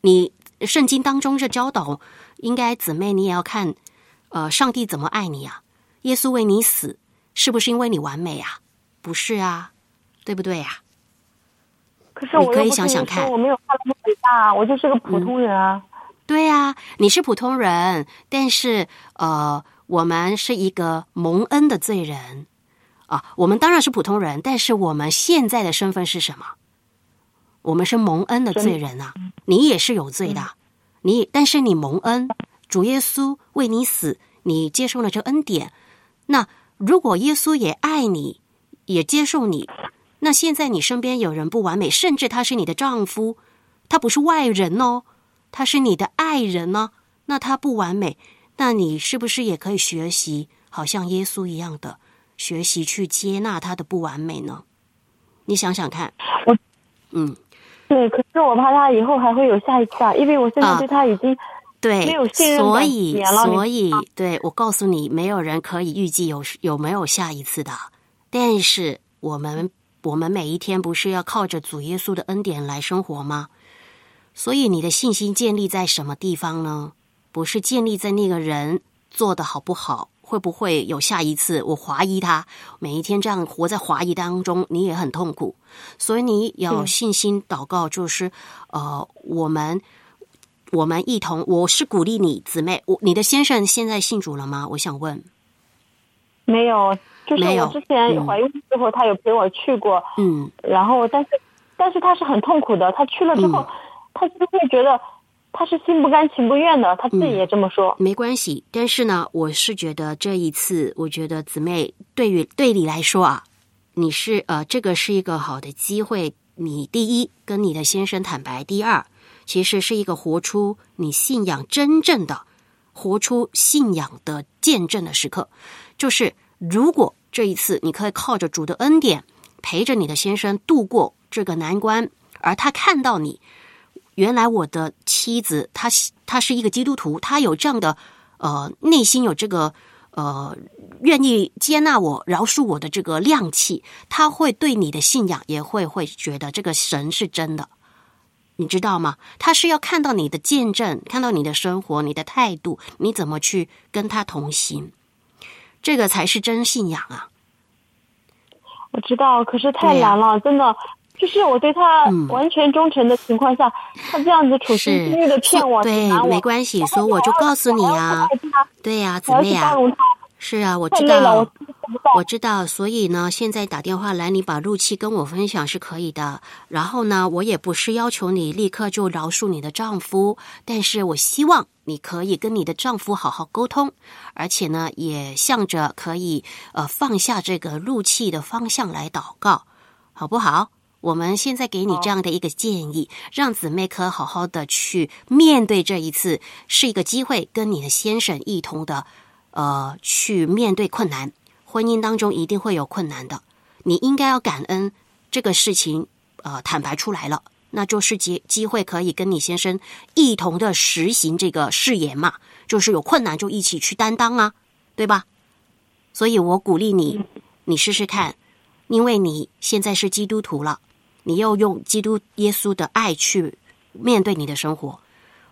你圣经当中这教导，应该姊妹你也要看，呃，上帝怎么爱你啊？耶稣为你死，是不是因为你完美啊？不是啊，对不对呀、可是我你可以想想看我没有他那么伟大啊，我就是个普通人啊。对呀、你是普通人，但是呃，我们是一个蒙恩的罪人啊。我们当然是普通人，但是我们现在的身份是什么？我们是蒙恩的罪人啊。你也是有罪的，你但是你蒙恩，主耶稣为你死，你接受了这恩典。那如果耶稣也爱你，也接受你，那现在你身边有人不完美，甚至他是你的丈夫，他不是外人哦。他是你的爱人呢，那他不完美，那你是不是也可以学习，好像耶稣一样的学习去接纳他的不完美呢？你想想看，我嗯，对，可是我怕他以后还会有下一次啊，因为我现在啊对他已经对没有信，任感所以所以对我告诉你，没有人可以预计有有没有下一次的，但是我们我们每一天不是要靠着主耶稣的恩典来生活吗？所以你的信心建立在什么地方呢？不是建立在那个人做的好不好，会不会有下一次？我怀疑他，每一天这样活在怀疑当中，你也很痛苦。所以你有信心祷告，就是呃，我们我们一同，我是鼓励你姊妹，我你的先生现在信主了吗？我想问，没有，就是我之前嗯怀孕之后，他有陪我去过，嗯然后但是但是他是很痛苦的，他去了之后，嗯他就会觉得他是心不甘情不愿的，他自己也这么说。没关系，但是呢，我是觉得这一次，我觉得姊妹对于对你来说啊，你是呃，这个是一个好的机会。你第一跟你的先生坦白，第二其实是一个活出你信仰真正的、活出信仰的见证的时刻。就是如果这一次你可以靠着主的恩典，陪着你的先生度过这个难关，而他看到你。原来我的妻子，她她是一个基督徒，她有这样的呃内心有这个呃愿意接纳我、饶恕我的这个量气，她会对你的信仰也会会觉得这个神是真的，你知道吗？他是要看到你的见证，看到你的生活、你的态度，你怎么去跟他同行，这个才是真信仰啊！我知道，可是太难了，真的。就是我对他嗯完全忠诚的情况下，他这样子处心积虑的骗我、对没关系，所以我就告诉你啊，对呀、姊妹呀、我要去包容他，是啊，我知道。我知道，所以呢，现在打电话来，你把怒气跟我分享是可以的。然后呢，我也不是要求你立刻就饶恕你的丈夫，但是我希望你可以跟你的丈夫好好沟通，而且呢，也向着可以呃放下这个怒气的方向来祷告，好不好？我们现在给你这样的一个建议，让姊妹可好好的去面对这一次，是一个机会，跟你的先生一同的呃去面对困难。婚姻当中一定会有困难的，你应该要感恩这个事情，呃，坦白出来了，那就是机机会可以跟你先生一同的实行这个誓言嘛，就是有困难就一起去担当啊，对吧？所以我鼓励你，你试试看，因为你现在是基督徒了，你要用基督耶稣的爱去面对你的生活，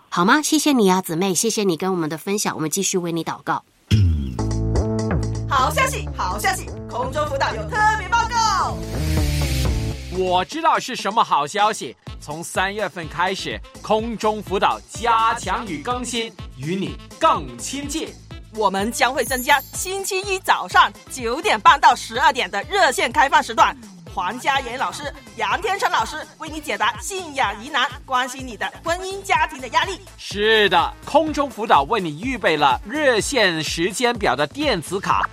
好吗？谢谢你啊，姊妹，谢谢你跟我们的分享，我们继续为你祷告。好消息，好消息！空中辅导有特别报告。我知道是什么好消息。从三月份开始，空中辅导加强与更新，与你更亲近。我们将会增加星期一早上九点半到十二点的热线开放时段。黄家妍老师、杨天成老师为你解答信仰疑难，关心你的婚姻家庭的压力。是的，空中辅导为你预备了热线时间表的电子卡，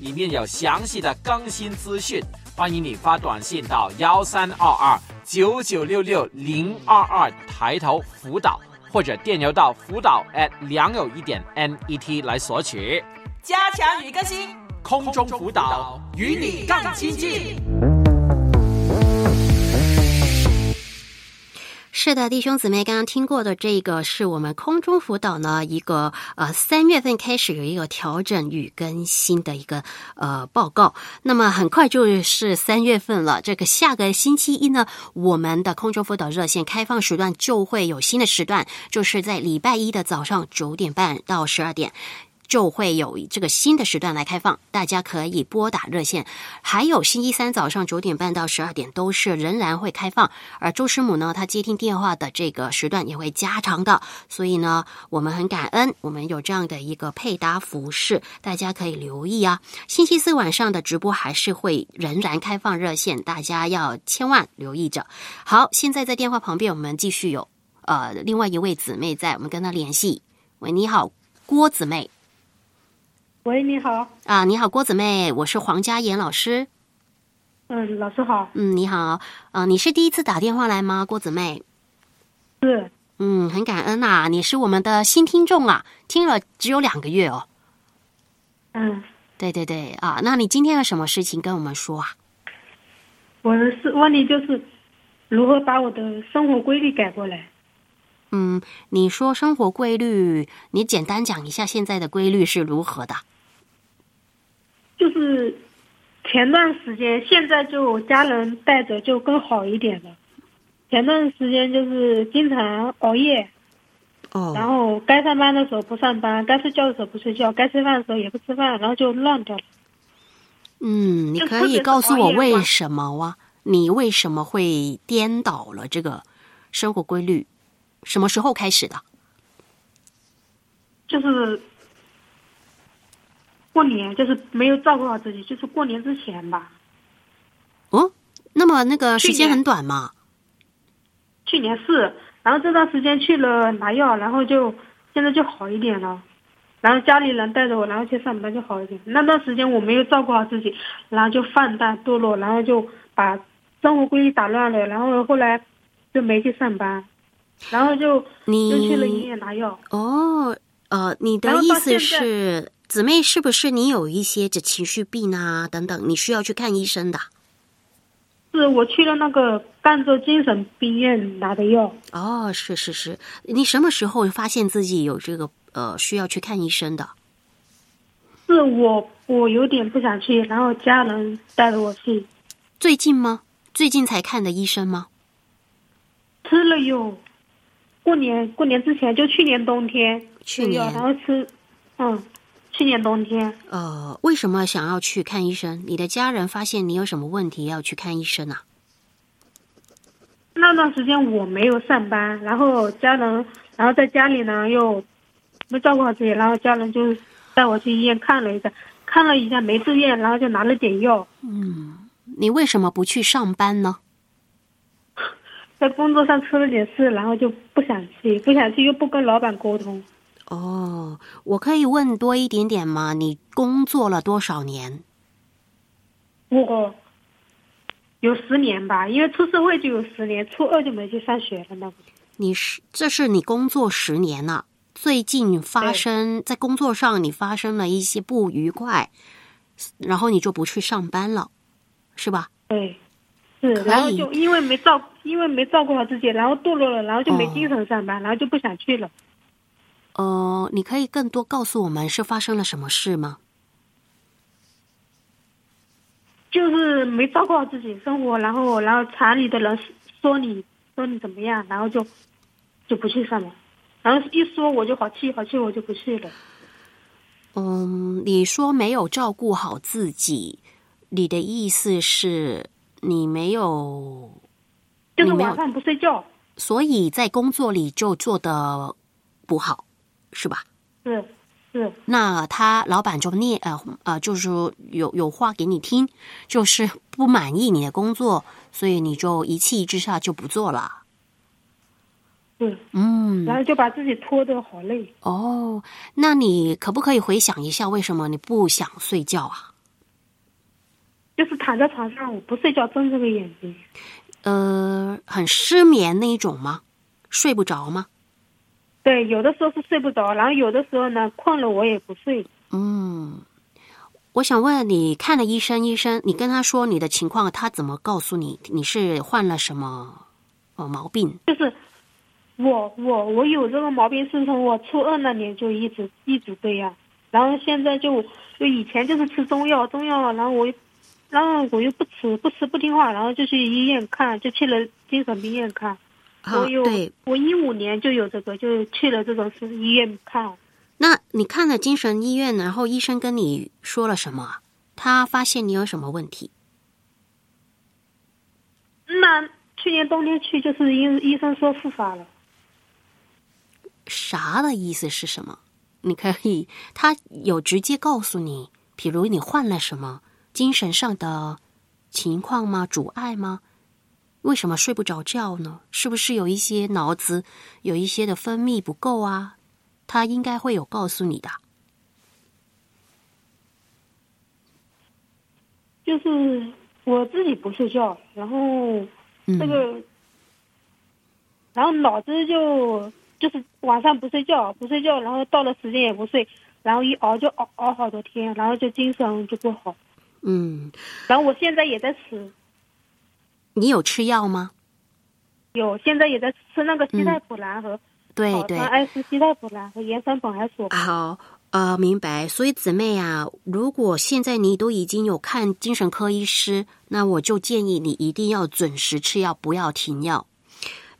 里面有详细的更新资讯。欢迎你发短信到幺三二二九九六六零二二，抬头辅导，或者电邮到辅导 at 良友一点 net 来索取。加强与更新，空中辅导与你更亲近。是的，弟兄姊妹，刚刚听过的这个是我们空中辅导呢一个呃三月份开始有一个调整与更新的一个呃报告。那么很快就是三月份了，这个下个星期一呢，我们的空中辅导热线开放时段就会有新的时段，就是在礼拜一的早上九点半到十二点。就会有这个新的时段来开放，大家可以拨打热线。还有星期三早上九点半到十二点都是仍然会开放，而周师母呢，她接听电话的这个时段也会加长的。所以呢，我们很感恩，我们有这样的一个配搭服饰，大家可以留意啊。星期四晚上的直播还是会仍然开放热线，大家要千万留意着。好，现在在电话旁边，我们继续有呃另外一位姊妹在，我们跟她联系。喂，你好，郭姊妹。喂，你好。啊，你好，郭姊妹，我是黄家妍老师。嗯，老师好。嗯，你好。啊，你是第一次打电话来吗，郭姊妹？是。嗯，很感恩呐，你是我们的新听众啊，听了只有两个月哦。嗯，对对对啊，那你今天有什么事情跟我们说啊？我的是问题就是如何把我的生活规律改过来。嗯，你说生活规律，你简单讲一下现在的规律是如何的？就是前段时间，现在就家人带着就更好一点了。前段时间就是经常熬夜，哦，然后该上班的时候不上班，该睡觉的时候不睡觉，该吃饭的时候也不吃饭，然后就乱掉了。嗯，你可以告诉我为什么啊？你为什么会颠倒了这个生活规律？什么时候开始的？就是过年，就是没有照顾好自己，就是过年之前吧。哦，那么那个时间很短嘛？去年是，然后这段时间去了拿药，然后就现在就好一点了。然后家里人带着我，然后去上班就好一点。那段时间我没有照顾好自己，然后就放荡堕落，然后就把生活规律打乱了，然后后来就没去上班。然后就你就去了医院拿药哦，呃，你的意思是姊妹是不是你有一些这情绪病啊等等，你需要去看医生的？是我去了那个赣州精神病院拿的药。哦，是是是，你什么时候发现自己有这个呃需要去看医生的？是我我有点不想去，然后家人带着我去。最近吗？最近才看的医生吗？吃了有。过年过年之前就去年冬天，去年然后吃，嗯，去年冬天。呃，为什么想要去看医生？你的家人发现你有什么问题要去看医生啊？那段时间我没有上班，然后家人，然后在家里呢又没照顾好自己，然后家人就带我去医院看了一下，看了一下没住院，然后就拿了点药。嗯，你为什么不去上班呢？在工作上出了点事，然后就不想去，不想去又不跟老板沟通。哦，我可以问多一点点吗？你工作了多少年？我有十年吧，因为出社会就有十年，初二就没去上学了。那你是这是你工作十年了，最近发生在工作上你发生了一些不愉快，然后你就不去上班了，是吧？对，是，然后就因为没照，因为没照顾好自己，然后堕落了，然后就没精神上班，然后就不想去了。呃，你可以更多告诉我们是发生了什么事吗？就是没照顾好自己生活，然后然后厂里的人说你说你怎么样，然后就就不去上了，然后一说我就好气好气，我就不去了。嗯，你说没有照顾好自己，你的意思是你没有，就是晚上不睡觉，所以在工作里就做的不好。是吧？是是。那他老板就念呃呃，就是有有话给你听，就是不满意你的工作，所以你就一气之下就不做了。嗯嗯。然后就把自己拖得好累。哦，那你可不可以回想一下，为什么你不想睡觉啊？就是躺在床上，我不睡觉，睁着个眼睛。呃，很失眠那一种吗？睡不着吗？对，有的时候是睡不着，然后有的时候呢，困了我也不睡。嗯，我想问你，看了医生，医生你跟他说你的情况，他怎么告诉你你是患了什么呃毛病？就是我我我有这个毛病是从我初二那年就一直一直这样，然后现在就就以前就是吃中药，中药，然后我然后我又不吃不吃不听话，然后就去医院看，就去了精神病院看。我有，我一五年就有这个，就去了这种是医院看。那你看了精神医院，然后医生跟你说了什么？他发现你有什么问题？那去年冬天去，就是医医生说复发了。啥的意思是什么？你可以，他有直接告诉你，比如你患了什么精神上的情况吗？阻碍吗？为什么睡不着觉呢？是不是有一些脑子有一些的分泌不够啊？他应该会有告诉你的。就是我自己不睡觉，然后这个，然后脑子就就是晚上不睡觉，不睡觉，然后到了时间也不睡，然后一熬就熬熬好多天，然后就精神就不好。嗯，然后我现在也在吃。你有吃药吗？有，现在也在吃那个西泰普兰和对对，爱斯西泰普兰和盐酸苯还索。好，呃，明白。所以姊妹啊，如果现在你都已经有看精神科医师，那我就建议你一定要准时吃药，不要停药。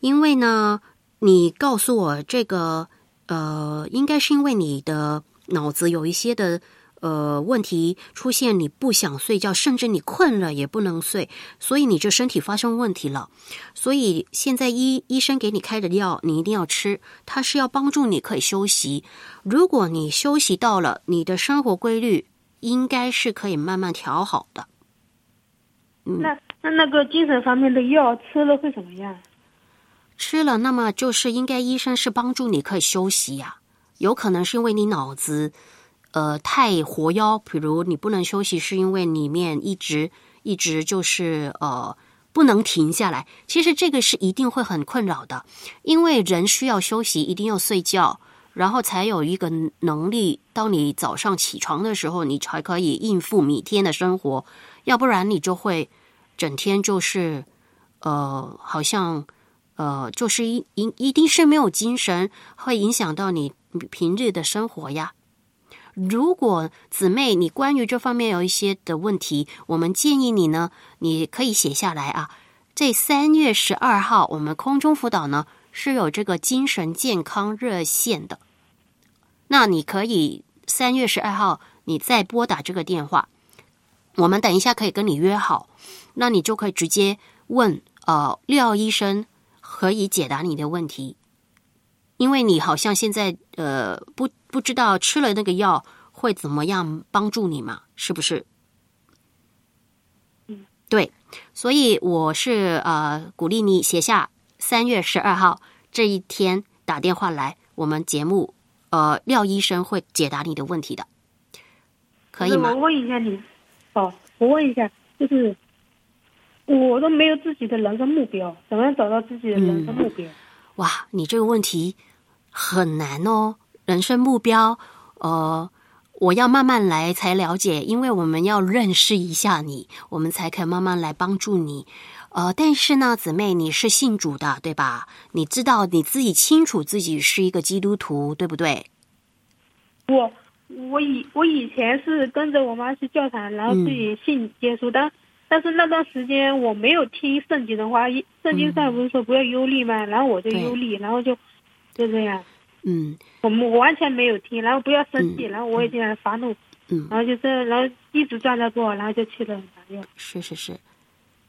因为呢，你告诉我这个，呃，应该是因为你的脑子有一些的。呃，问题出现，你不想睡觉，甚至你困了也不能睡，所以你就身体发生问题了。所以现在医医生给你开的药，你一定要吃，它是要帮助你可以休息。如果你休息到了，你的生活规律应该是可以慢慢调好的。那那那个精神方面的药吃了会怎么样？吃了，那么就是应该医生是帮助你可以休息呀，有可能是因为你脑子。呃，太活腰，比如你不能休息，是因为里面一直一直就是呃不能停下来。其实这个是一定会很困扰的，因为人需要休息，一定要睡觉，然后才有一个能力。当你早上起床的时候，你才可以应付每天的生活，要不然你就会整天就是呃，好像呃，就是一一一定是没有精神，会影响到你平日的生活呀。如果姊妹你关于这方面有一些的问题，我们建议你呢，你可以写下来啊。这三月十二号，我们空中辅导呢是有这个精神健康热线的。那你可以三月十二号你再拨打这个电话，我们等一下可以跟你约好，那你就可以直接问呃廖医生，可以解答你的问题。因为你好像现在呃不不知道吃了那个药会怎么样帮助你嘛？是不是？嗯，对，所以我是呃鼓励你写下三月十二号这一天打电话来，我们节目呃廖医生会解答你的问题的，可以吗？我问一下你，哦，我问一下，就是我都没有自己的人生目标，怎么样找到自己的人生目标？哇，你这个问题很难哦，人生目标，呃。我要慢慢来才了解，因为我们要认识一下你，我们才可以慢慢来帮助你。呃，但是呢，姊妹，你是信主的，对吧？你知道你自己清楚自己是一个基督徒，对不对？我我以我以前是跟着我妈去教堂，然后自己信耶稣，但但是那段时间我没有听圣经的话，圣经上不是说不要忧虑吗？然后我就忧虑，然后就就这样。嗯，我们完全没有听，然后不要生气，然后我已经发怒，嗯，然后就这，然后一直转着过，然后就去了法院。是是是，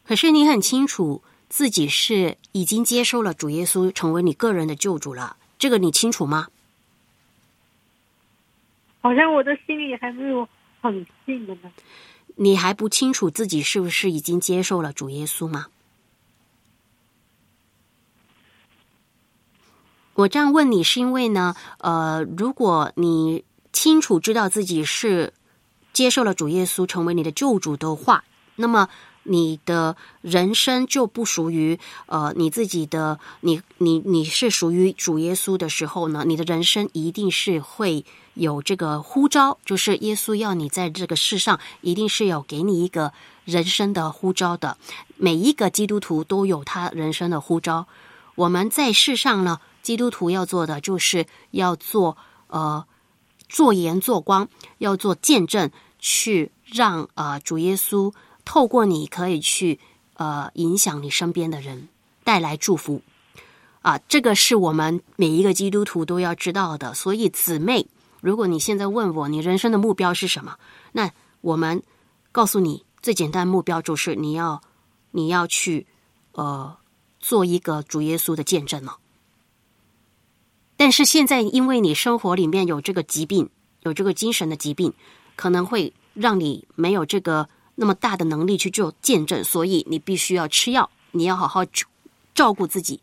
可是你很清楚自己是已经接受了主耶稣成为你个人的救主了，这个你清楚吗？好像我的心里还没有很信的呢。你还不清楚自己是不是已经接受了主耶稣吗？我这样问你是因为呢，呃，如果你清楚知道自己是接受了主耶稣成为你的救主的话，那么你的人生就不属于呃你自己的，你你你是属于主耶稣的时候呢，你的人生一定是会有这个呼召，就是耶稣要你在这个世上，一定是有给你一个人生的呼召的。每一个基督徒都有他人生的呼召，我们在世上呢。基督徒要做的就是要做呃做盐做光，要做见证，去让呃主耶稣透过你可以去呃影响你身边的人，带来祝福啊！这个是我们每一个基督徒都要知道的。所以姊妹，如果你现在问我你人生的目标是什么，那我们告诉你最简单目标就是你要你要去呃做一个主耶稣的见证了。但是现在，因为你生活里面有这个疾病，有这个精神的疾病，可能会让你没有这个那么大的能力去做见证，所以你必须要吃药，你要好好照顾自己，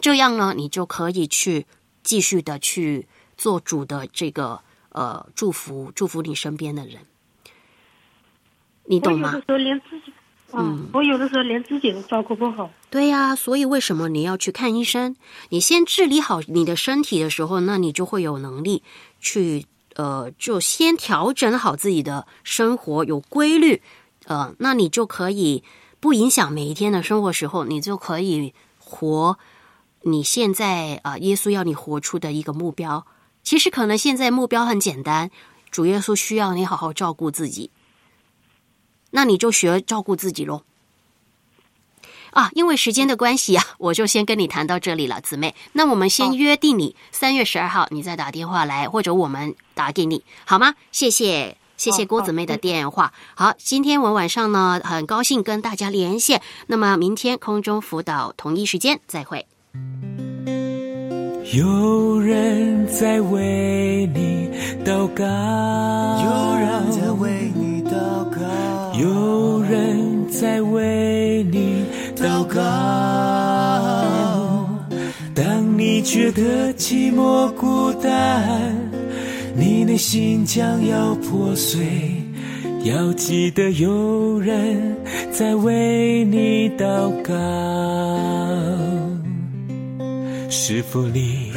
这样呢，你就可以去继续的去做主的这个呃祝福，祝福你身边的人，你懂吗连自己？嗯，我有的时候连自己都照顾不好。对呀，所以为什么你要去看医生？你先治理好你的身体的时候，那你就会有能力去呃，就先调整好自己的生活，有规律，呃，那你就可以不影响每一天的生活时候，你就可以活你现在啊，耶稣要你活出的一个目标。其实可能现在目标很简单，主耶稣需要你好好照顾自己。那你就学照顾自己喽。啊，因为时间的关系啊，我就先跟你谈到这里了，姊妹。那我们先约定你三月十二号，你再打电话来，或者我们打给你，好吗？谢谢，谢谢郭姊妹的电话。好，今天我晚上呢，很高兴跟大家连线。那么明天空中辅导同一时间再会。有人在为你祷告，有人在为你祷告。有人在为你祷告。当你觉得寂寞孤单，你内心将要破碎，要记得有人在为你祷告。是否你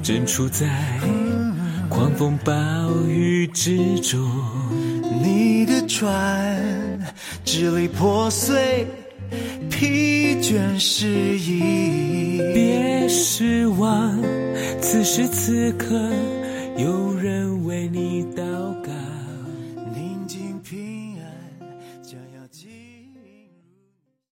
正处在狂风暴雨之中？你的船支离破碎，疲倦失意。别失望，此时此刻有人为你祷告。